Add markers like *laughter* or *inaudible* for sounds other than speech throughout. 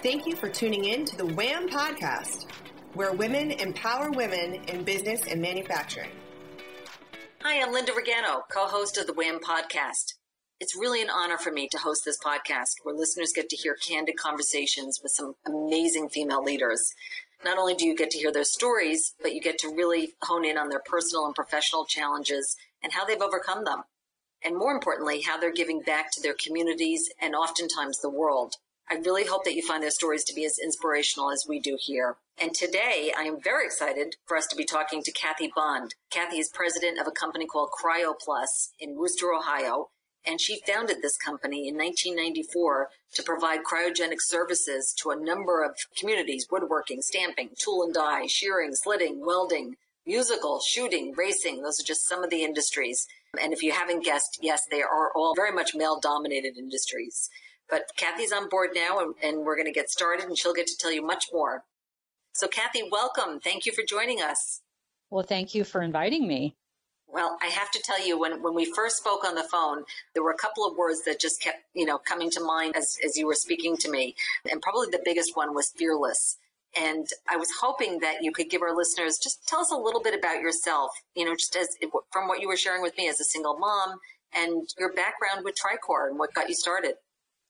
Thank you for tuning in to the WHAM podcast, where women empower women in business and manufacturing. Hi, I'm Linda Regano, co host of the WHAM podcast. It's really an honor for me to host this podcast where listeners get to hear candid conversations with some amazing female leaders. Not only do you get to hear their stories, but you get to really hone in on their personal and professional challenges and how they've overcome them. And more importantly, how they're giving back to their communities and oftentimes the world. I really hope that you find their stories to be as inspirational as we do here. And today I am very excited for us to be talking to Kathy Bond. Kathy is president of a company called CryoPlus in Wooster, Ohio. And she founded this company in 1994 to provide cryogenic services to a number of communities, woodworking, stamping, tool and die, shearing, slitting, welding, musical, shooting, racing. Those are just some of the industries. And if you haven't guessed, yes, they are all very much male dominated industries. But Kathy's on board now and, and we're going to get started and she'll get to tell you much more. So Kathy, welcome. Thank you for joining us. Well, thank you for inviting me. Well, I have to tell you, when, when we first spoke on the phone, there were a couple of words that just kept, you know, coming to mind as, as you were speaking to me. And probably the biggest one was fearless. And I was hoping that you could give our listeners just tell us a little bit about yourself, you know, just as from what you were sharing with me as a single mom and your background with Tricor and what got you started.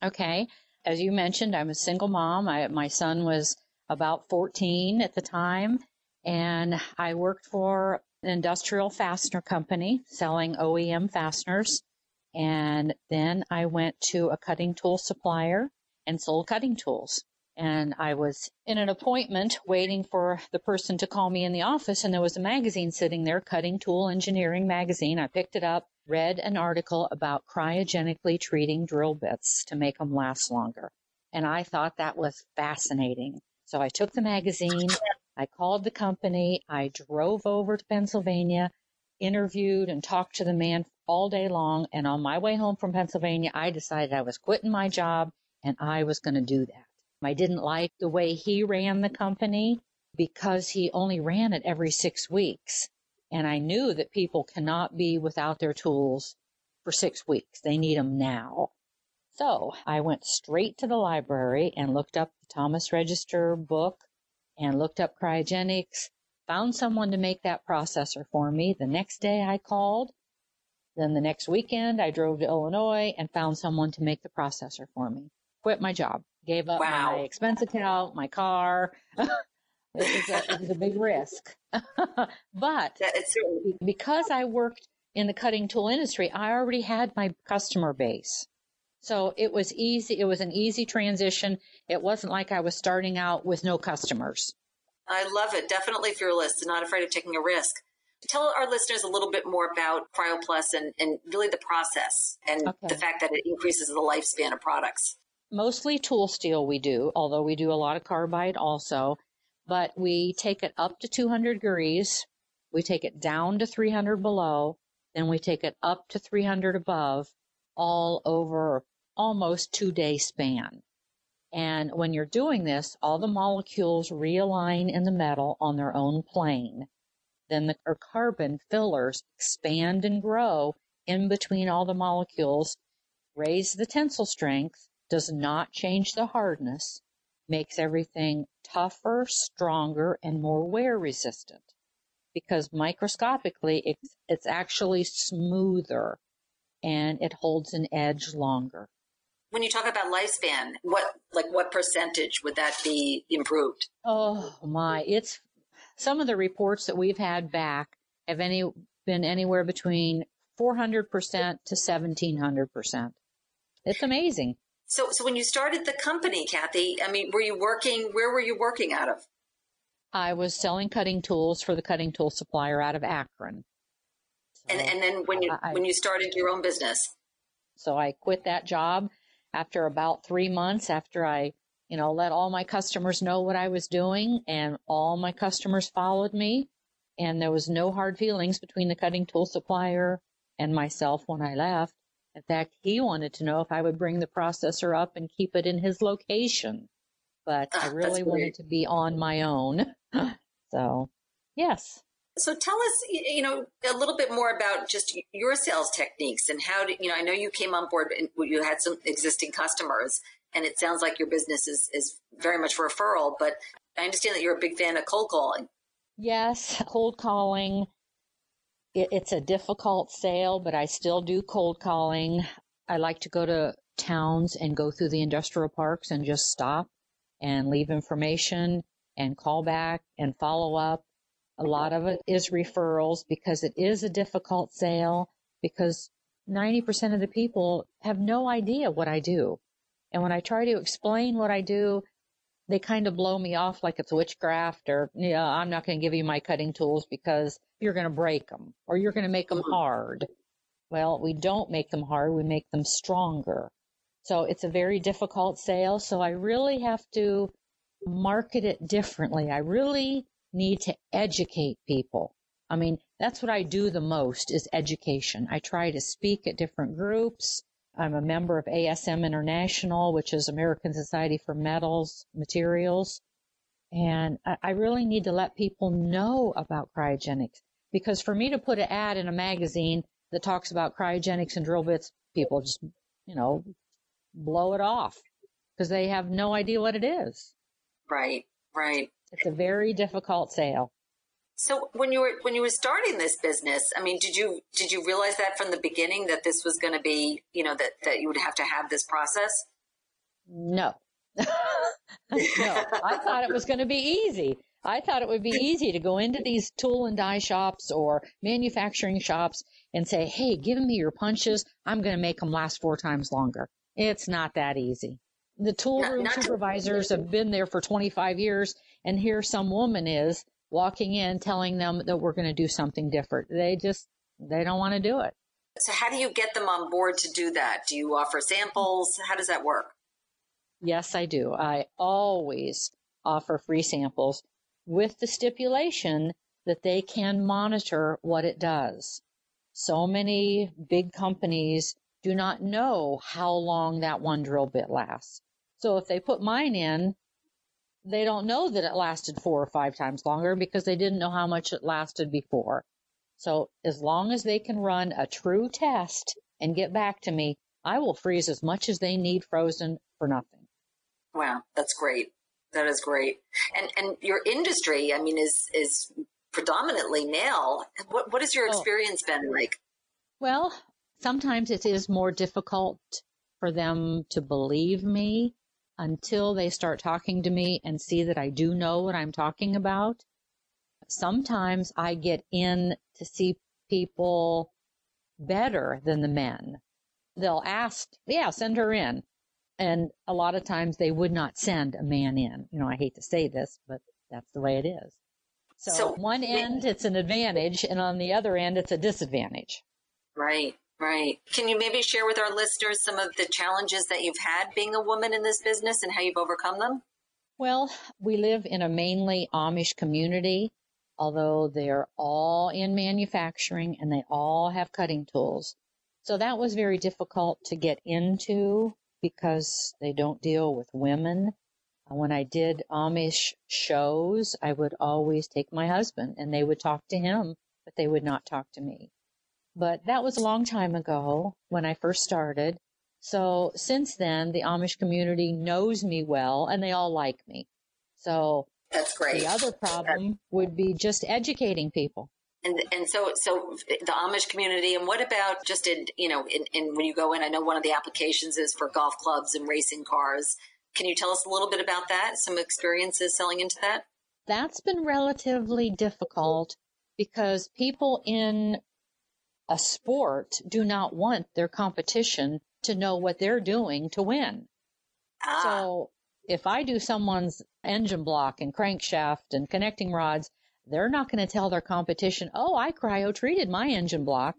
Okay. As you mentioned, I'm a single mom. I, my son was about 14 at the time, and I worked for an industrial fastener company selling OEM fasteners. And then I went to a cutting tool supplier and sold cutting tools. And I was in an appointment waiting for the person to call me in the office, and there was a magazine sitting there, Cutting Tool Engineering magazine. I picked it up, read an article about cryogenically treating drill bits to make them last longer. And I thought that was fascinating. So I took the magazine, I called the company, I drove over to Pennsylvania, interviewed and talked to the man all day long. And on my way home from Pennsylvania, I decided I was quitting my job and I was going to do that. I didn't like the way he ran the company because he only ran it every six weeks. And I knew that people cannot be without their tools for six weeks. They need them now. So I went straight to the library and looked up the Thomas Register book and looked up cryogenics, found someone to make that processor for me. The next day I called. Then the next weekend I drove to Illinois and found someone to make the processor for me. Quit my job gave up wow. my expense account, my car. *laughs* it, was a, it was a big risk. *laughs* but because I worked in the cutting tool industry, I already had my customer base. So it was easy. It was an easy transition. It wasn't like I was starting out with no customers. I love it. Definitely fearless, and not afraid of taking a risk. Tell our listeners a little bit more about CryoPlus and, and really the process and okay. the fact that it increases the lifespan of products mostly tool steel we do, although we do a lot of carbide also, but we take it up to 200 degrees. We take it down to 300 below. Then we take it up to 300 above all over almost two day span. And when you're doing this, all the molecules realign in the metal on their own plane. Then the carbon fillers expand and grow in between all the molecules, raise the tensile strength, does not change the hardness, makes everything tougher, stronger, and more wear resistant. Because microscopically, it's, it's actually smoother and it holds an edge longer. When you talk about lifespan, what like what percentage would that be improved? Oh my, it's some of the reports that we've had back have any been anywhere between 400% to 1700%. It's amazing. So, so when you started the company, Kathy, I mean, were you working? Where were you working out of? I was selling cutting tools for the cutting tool supplier out of Akron. So and and then when you I, when you started your own business, so I quit that job after about three months. After I, you know, let all my customers know what I was doing, and all my customers followed me, and there was no hard feelings between the cutting tool supplier and myself when I left. In fact, he wanted to know if I would bring the processor up and keep it in his location. But I ah, really wanted to be on my own. *gasps* so, yes. So tell us, you know, a little bit more about just your sales techniques and how do you know, I know you came on board and you had some existing customers And it sounds like your business is, is very much referral, but I understand that you're a big fan of cold calling. Yes, cold calling. It, it's a difficult sale, but I still do cold calling. I like to go to towns and go through the industrial parks and just stop and leave information and call back and follow up. A lot of it is referrals because it is a difficult sale because 90% of the people have no idea what I do. And when I try to explain what I do, they kind of blow me off like it's witchcraft or, yeah, I'm not going to give you my cutting tools because you're going to break them or you're going to make them mm-hmm. hard. Well, we don't make them hard. We make them stronger. So it's a very difficult sale. So I really have to market it differently. I really need to educate people. I mean, that's what I do the most is education. I try to speak at different groups. I'm a member of ASM International, which is American Society for Metals Materials. And I really need to let people know about cryogenics because for me to put an ad in a magazine that talks about cryogenics and drill bits, people just, you know, blow it off because they have no idea what it is. Right, right. It's a very difficult sale. So when you were when you were starting this business, I mean, did you did you realize that from the beginning that this was going to be, you know, that that you would have to have this process? No. *laughs* no. I thought it was going to be easy. I thought it would be easy to go into these tool and die shops or manufacturing shops and say, "Hey, give me your punches. I'm going to make them last four times longer." It's not that easy. The tool room not, not supervisors to- have been there for 25 years, and here some woman is walking in telling them that we're going to do something different. They just, they don't want to do it. So, how do you get them on board to do that? Do you offer samples? How does that work? Yes, I do. I always offer free samples with the stipulation that they can monitor what it does. So many big companies do not know how long that one drill bit lasts. So if they put mine in, they don't know that it lasted four or five times longer because they didn't know how much it lasted before. So as long as they can run a true test and get back to me, I will freeze as much as they need frozen for nothing. Wow, that's great. That is great. And and your industry, I mean, is is predominantly male. What what has your oh. experience oh. been like? Well, sometimes it is more difficult for them to believe me until they start talking to me and see that I do know what I'm talking about. Sometimes I get in to see people better than the men. They'll ask, yeah, send her in. And a lot of times they would not send a man in. You know, I hate to say this, but that's the way it is. So, so one end, it's an advantage, and on the other end, it's a disadvantage. Right. Right. Can you maybe share with our listeners some of the challenges that you've had being a woman in this business and how you've overcome them? Well, we live in a mainly Amish community, although they're all in manufacturing and they all have cutting tools. So that was very difficult to get into because they don't deal with women. Uh, when I did Amish shows, I would always take my husband and they would talk to him, but they would not talk to me. But that was a long time ago when I first started. So since then, the Amish community knows me well and they all like me. So that's great. The other problem would be just educating people. And and so so the Amish community and what about just in you know in, in when you go in I know one of the applications is for golf clubs and racing cars. Can you tell us a little bit about that? Some experiences selling into that? That's been relatively difficult because people in a sport do not want their competition to know what they're doing to win. Ah. So if I do someone's engine block and crankshaft and connecting rods, they're not going to tell their competition, oh, I cryo treated my engine block.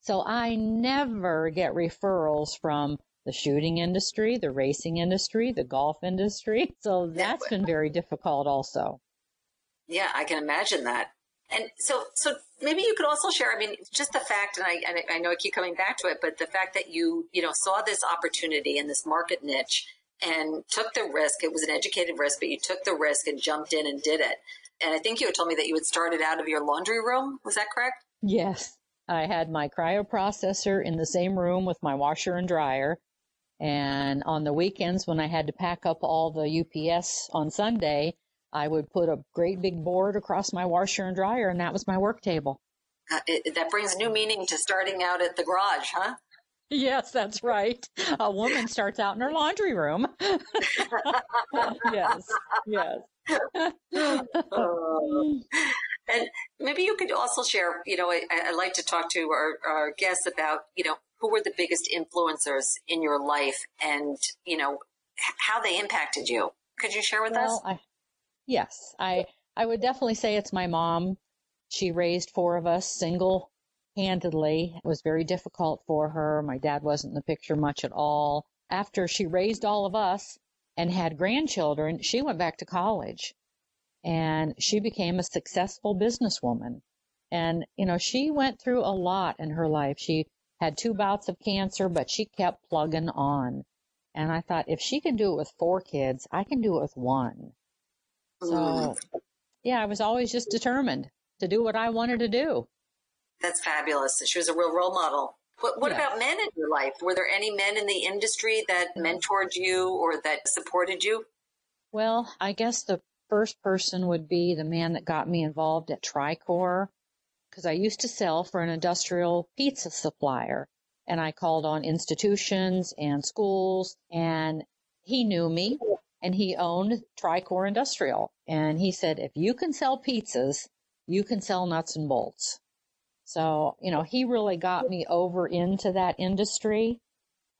So I never get referrals from the shooting industry, the racing industry, the golf industry. So that's been very difficult also. Yeah, I can imagine that. And so, so maybe you could also share. I mean, just the fact, and I, and I know I keep coming back to it, but the fact that you, you know, saw this opportunity in this market niche and took the risk. It was an educated risk, but you took the risk and jumped in and did it. And I think you had told me that you had started out of your laundry room. Was that correct? Yes. I had my cryoprocessor in the same room with my washer and dryer. And on the weekends, when I had to pack up all the UPS on Sunday, I would put a great big board across my washer and dryer, and that was my work table. Uh, it, that brings new meaning to starting out at the garage, huh? *laughs* Yes, that's right. A woman starts out in her laundry room. *laughs* yes, yes. *laughs* and maybe you could also share, you know, I, I like to talk to our, our guests about, you know, who were the biggest influencers in your life and, you know, how they impacted you. Could you share with well, us? I, yes, I, I would definitely say it's my mom. She raised four of us single handedly. It was very difficult for her. My dad wasn't in the picture much at all. After she raised all of us and had grandchildren, she went back to college and she became a successful businesswoman. And, you know, she went through a lot in her life. She had two bouts of cancer, but she kept plugging on. And I thought, if she can do it with four kids, I can do it with one. So, yeah, I was always just determined to do what I wanted to do. That's fabulous. She was a real role model. What, what about men in your life? Were there any men in the industry that mentored you or that supported you? Well, I guess the first person would be the man that got me involved at Tricor because I used to sell for an industrial pizza supplier and I called on institutions and schools and he knew me and he owned Tricor Industrial and he said if you can sell pizzas you can sell nuts and bolts so, you know, he really got me over into that industry.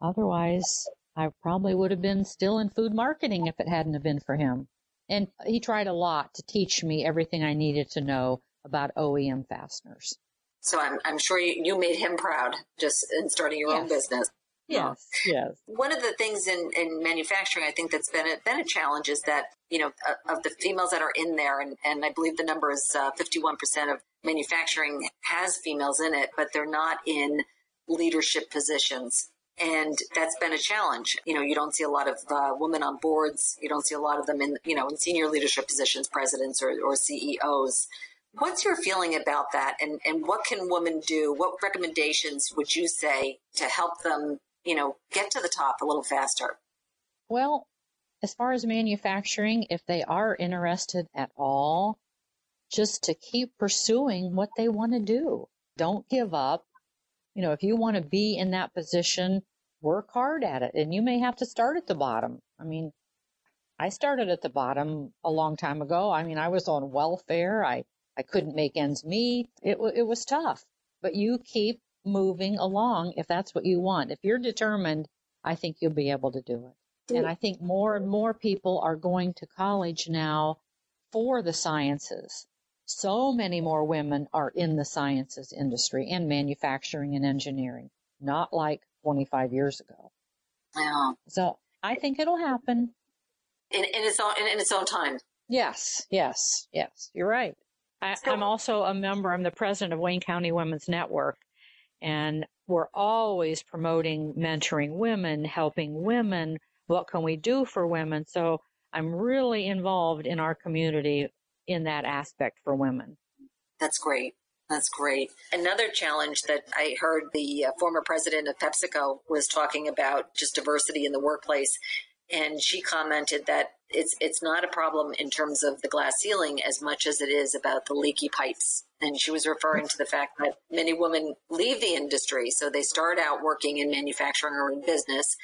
Otherwise, I probably would have been still in food marketing if it hadn't have been for him. And he tried a lot to teach me everything I needed to know about OEM fasteners. So I'm, I'm sure you, you made him proud just in starting your yes. own business. Yes, yes. One of the things in, in manufacturing, I think that's been a, been a challenge is that, you know, uh, of the females that are in there, and, and I believe the number is uh, 51% of manufacturing has females in it, but they're not in leadership positions. And that's been a challenge. You know, you don't see a lot of uh, women on boards. You don't see a lot of them in, you know, in senior leadership positions, presidents or, or CEOs. What's your feeling about that? And, and what can women do? What recommendations would you say to help them, you know, get to the top a little faster? Well, as far as manufacturing, if they are interested at all, just to keep pursuing what they want to do. Don't give up. You know, if you want to be in that position, work hard at it. And you may have to start at the bottom. I mean, I started at the bottom a long time ago. I mean, I was on welfare. I, I couldn't make ends meet. It, it was tough, but you keep moving along if that's what you want. If you're determined, I think you'll be able to do it. And I think more and more people are going to college now for the sciences so many more women are in the sciences industry and manufacturing and engineering, not like 25 years ago. Yeah. So I think it'll happen. In, in its own, in, in, its own time. Yes, yes, yes. You're right. I, I'm also a member. I'm the president of Wayne County Women's Network, and we're always promoting mentoring women, helping women. What can we do for women? So I'm really involved in our community in that aspect for women. That's great. That's great. Another challenge that I heard the uh, former president of PepsiCo was talking about just diversity in the workplace. And she commented that it's, it's not a problem in terms of the glass ceiling as much as it is about the leaky pipes. And she was referring to the fact that many women leave the industry. So they start out working in manufacturing or in business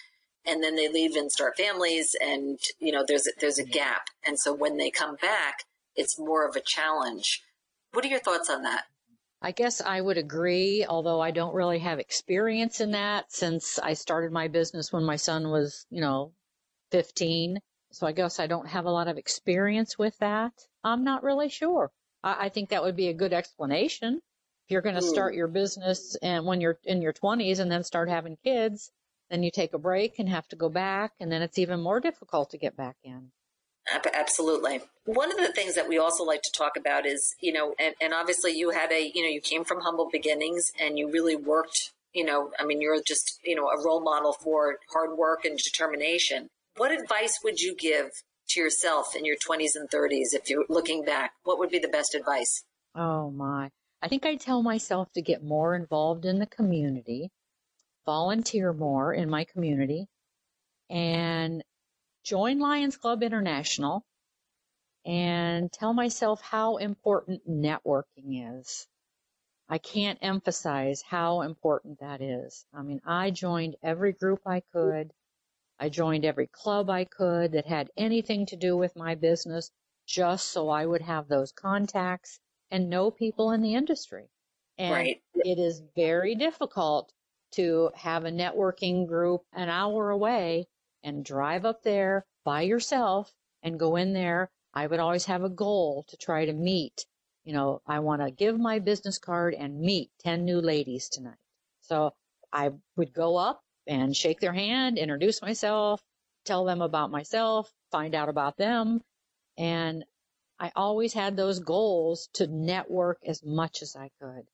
and then they leave and start families and you know there's a, there's a mm-hmm. gap and so when they come back it's more of a challenge. What are your thoughts on that? I guess I would agree, although I don't really have experience in that since I started my business when my son was, you know, 15. So I guess I don't have a lot of experience with that. I'm not really sure. I, I think that would be a good explanation. If you're going to start hmm. your business and when you're in your 20s and then start having kids, then you take a break and have to go back, and then it's even more difficult to get back in. Absolutely. One of the things that we also like to talk about is, you know, and, and obviously you had a, you know, you came from humble beginnings and you really worked, you know, I mean, you're just, you know, a role model for hard work and determination. What advice would you give to yourself in your 20s and 30s if you're looking back? What would be the best advice? Oh, my. I think I tell myself to get more involved in the community, volunteer more in my community, and join Lions Club International and tell myself how important networking is. I can't emphasize how important that is. I mean, I joined every group I could. I joined every club I could that had anything to do with my business just so I would have those contacts and know people in the industry. And right. it is very difficult to have a networking group an hour away and drive up there by yourself and go in there. I would always have a goal to try to meet. You know, I want to give my business card and meet 10 new ladies tonight. So I would go up and shake their hand, introduce myself, tell them about myself, find out about them. And I always had those goals to network as much as I could.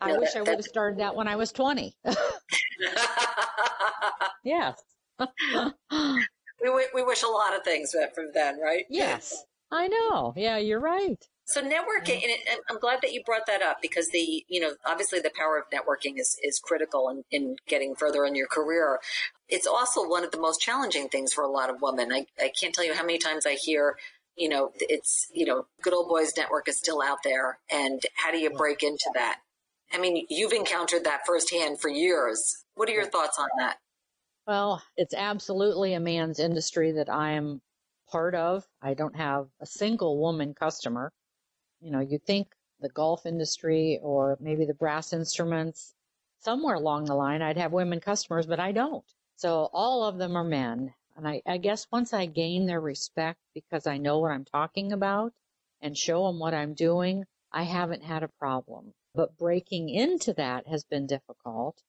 I wish I would have started that when I was 20. *laughs* *laughs* yes. *laughs* we, we wish a lot of things from then, right? Yes. I know. Yeah, you're right. So networking, and I'm glad that you brought that up because the, you know, obviously the power of networking is, is critical in, in getting further in your career. It's also one of the most challenging things for a lot of women. I, I can't tell you how many times I hear, you know, it's, you know, good old boys network is still out there. And how do you break into that? I mean, you've encountered that firsthand for years. What are your thoughts on that? Well, it's absolutely a man's industry that I am part of. I don't have a single woman customer. You know, you think the golf industry or maybe the brass instruments, somewhere along the line, I'd have women customers, but I don't. So all of them are men. And I, I guess once I gain their respect because I know what I'm talking about and show them what I'm doing, I haven't had a problem. But breaking into that has been difficult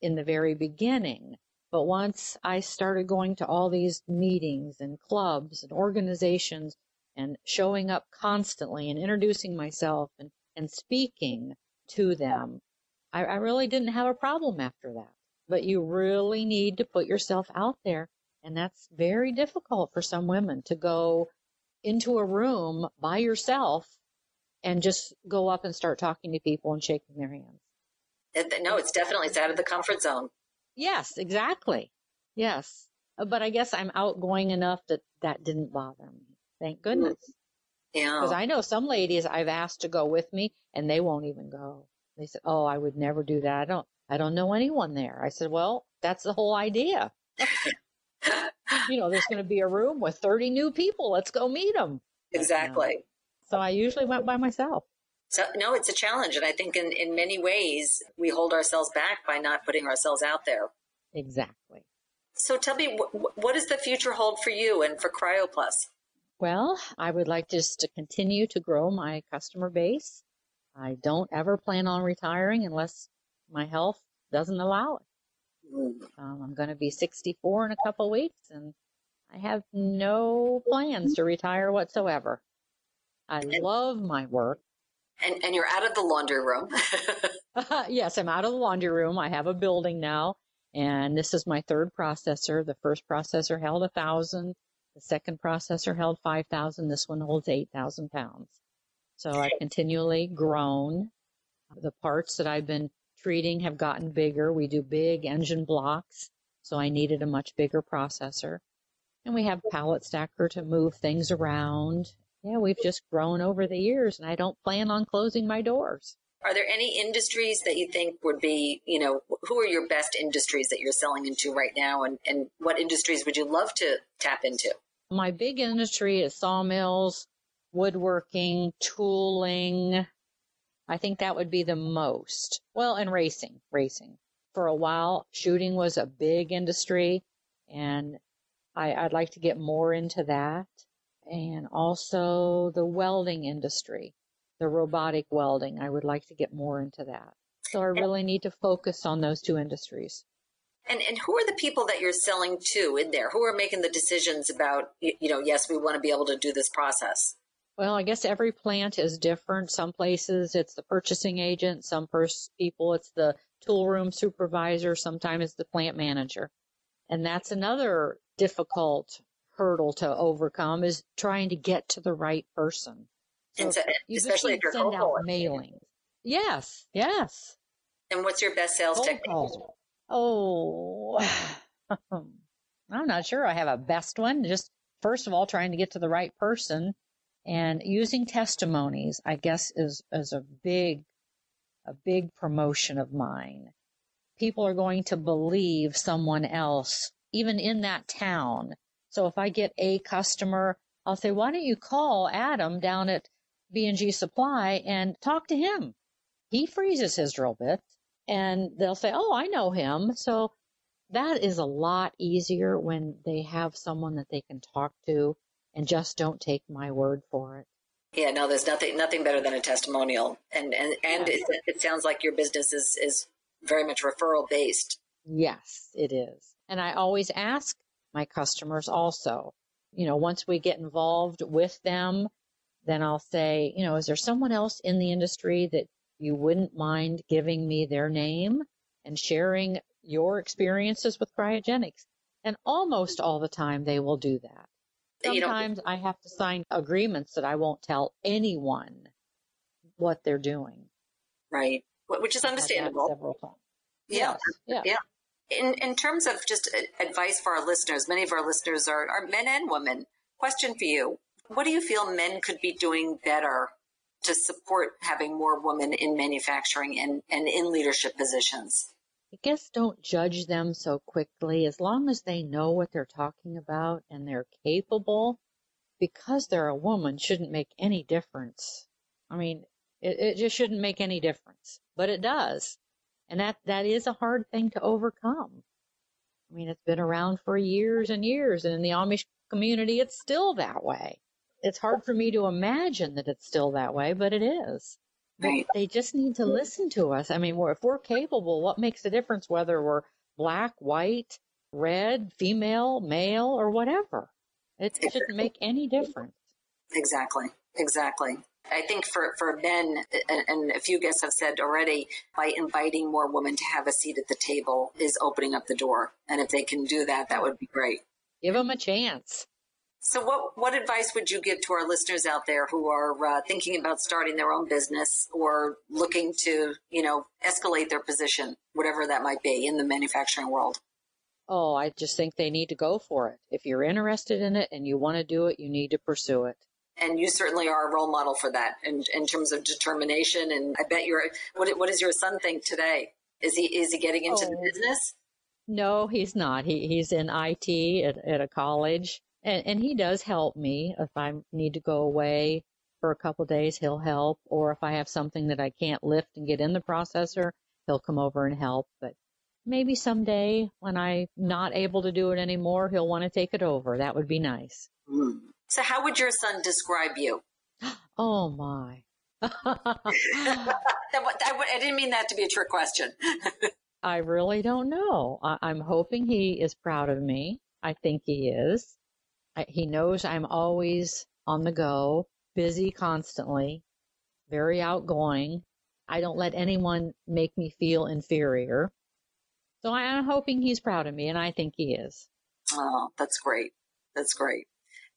in the very beginning. But once I started going to all these meetings and clubs and organizations and showing up constantly and introducing myself and, and speaking to them, I, I really didn't have a problem after that. But you really need to put yourself out there. And that's very difficult for some women to go into a room by yourself and just go up and start talking to people and shaking their hands. No, it's definitely it's out of the comfort zone. Yes, exactly. Yes. But I guess I'm outgoing enough that that didn't bother me. Thank goodness. Yeah. Because I know some ladies I've asked to go with me and they won't even go. They said, "Oh, I would never do that. I don't. I don't know anyone there." I said, "Well, that's the whole idea. *laughs* you know, there's going to be a room with 30 new people. Let's go meet them." Uh, exactly. So I usually went by myself. So no, it's a challenge. And I think in, in many ways we hold ourselves back by not putting ourselves out there. Exactly. So tell me, wh- what does the future hold for you and for CryoPlus? Well, I would like just to continue to grow my customer base. I don't ever plan on retiring unless my health doesn't allow it. Um, I'm going to be 64 in a couple weeks and I have no plans to retire whatsoever. I love my work. And, and you're out of the laundry room. *laughs* *laughs* yes, I'm out of the laundry room. I have a building now, and this is my third processor. The first processor held a thousand. The second processor held 5,000. This one holds 8,000 pounds. So I've continually grown. The parts that I've been treating have gotten bigger. We do big engine blocks, so I needed a much bigger processor. And we have pallet stacker to move things around yeah, we've just grown over the years and I don't plan on closing my doors. Are there any industries that you think would be, you know, who are your best industries that you're selling into right now and, and what industries would you love to tap into? My big industry is sawmills, woodworking, tooling. I think that would be the most. Well, and racing, racing. For a while, shooting was a big industry and I, I'd like to get more into that and also the welding industry, the robotic welding. I would like to get more into that. So I really need to focus on those two industries. And and who are the people that you're selling to in there? Who are making the decisions about you know, yes, we want to be able to do this process? Well, I guess every plant is different. Some places it's the purchasing agent, some pers- people it's the tool room supervisor, sometimes it's the plant manager. And that's another difficult hurdle to overcome is trying to get to the right person. So you especially if you're send out mailings. Yes, yes. And what's your best sales cold technique? Calls. Oh, *sighs* I'm not sure I have a best one. Just first of all, trying to get to the right person and using testimonies, I guess is, is a big, a big promotion of mine. People are going to believe someone else, even in that town. So if I get a customer, I'll say, why don't you call Adam down at B&G Supply and talk to him? He freezes his drill bits and they'll say, oh, I know him. So that is a lot easier when they have someone that they can talk to and just don't take my word for it. Yeah, no, there's nothing nothing better than a testimonial, and and and yes. it, it sounds like your business is is very much referral based. Yes, it is, and I always ask my customers also. You know, once we get involved with them, then I'll say, you know, is there someone else in the industry that you wouldn't mind giving me their name and sharing your experiences with cryogenics. And almost all the time they will do that. Sometimes I have to sign agreements that I won't tell anyone what they're doing. Right. Which is understandable. Several times. Yeah. Yes. Yeah. yeah. In, in terms of just advice for our listeners, many of our listeners are, are men and women. Question for you. What do you feel men could be doing better to support having more women in manufacturing and, and in leadership positions? I guess don't judge them so quickly as long as they know what they're talking about and they're capable. Because they're a woman shouldn't make any difference. I mean, it, it just shouldn't make any difference, but it does. And that, that is a hard thing to overcome. I mean, it's been around for years and years, and in the Amish community, it's still that way. It's hard for me to imagine that it's still that way, but it is. Right. They just need to listen to us. I mean, if we're capable, what makes a difference whether we're black, white, red, female, male, or whatever? It shouldn't make any difference. Exactly. Exactly. I think for, for men, and a few guests have said already, by inviting more women to have a seat at the table is opening up the door. And if they can do that, that would be great. Give them a chance. So, what what advice would you give to our listeners out there who are uh, thinking about starting their own business or looking to, you know, escalate their position, whatever that might be in the manufacturing world? Oh, I just think they need to go for it. If you're interested in it and you want to do it, you need to pursue it. And you certainly are a role model for that in, in terms of determination. And I bet you're. What what does your son think today? Is he is he getting into oh, the business? No, he's not. He he's in IT at, at a college and, and he does help me if I need to go away for a couple days. He'll help, or if I have something that I can't lift and get in the processor, he'll come over and help. But maybe someday when I'm not able to do it anymore, he'll want to take it over. That would be nice. Mm. So, how would your son describe you? *gasps* Oh my. *laughs* I didn't mean that to be a trick question. *laughs* I really don't know. I'm hoping he is proud of me. I think he is. He knows I'm always on the go, busy constantly, very outgoing. I don't let anyone make me feel inferior. So I'm hoping he's proud of me, and I think he is. Oh, that's great. That's great.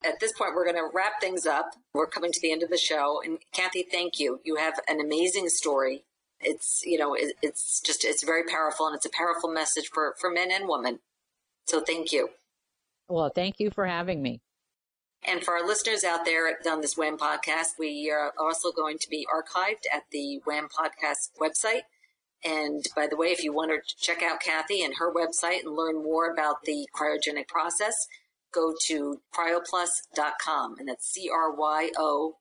At this point, we're going to wrap things up. We're coming to the end of the show. And Kathy, thank you. You have an amazing story. It's, you know, it, it's just, it's very powerful and it's a powerful message for, for men and women. So thank you. Well, thank you for having me. And for our listeners out there on this WHAM podcast, we are also going to be archived at the WHAM podcast website. And by the way, if you want to check out Kathy and her website and learn more about the cryogenic process, go to cryoplus.com. And that's C R Y O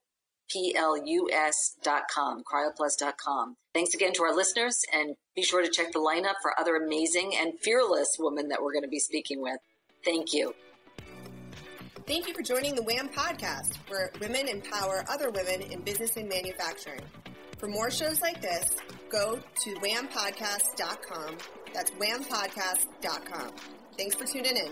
P L U S.com, cryoplus.com. Thanks again to our listeners, and be sure to check the lineup for other amazing and fearless women that we're going to be speaking with. Thank you. Thank you for joining the WHAM podcast, where women empower other women in business and manufacturing. For more shows like this, go to whampodcast.com. That's whampodcast.com. Thanks for tuning in.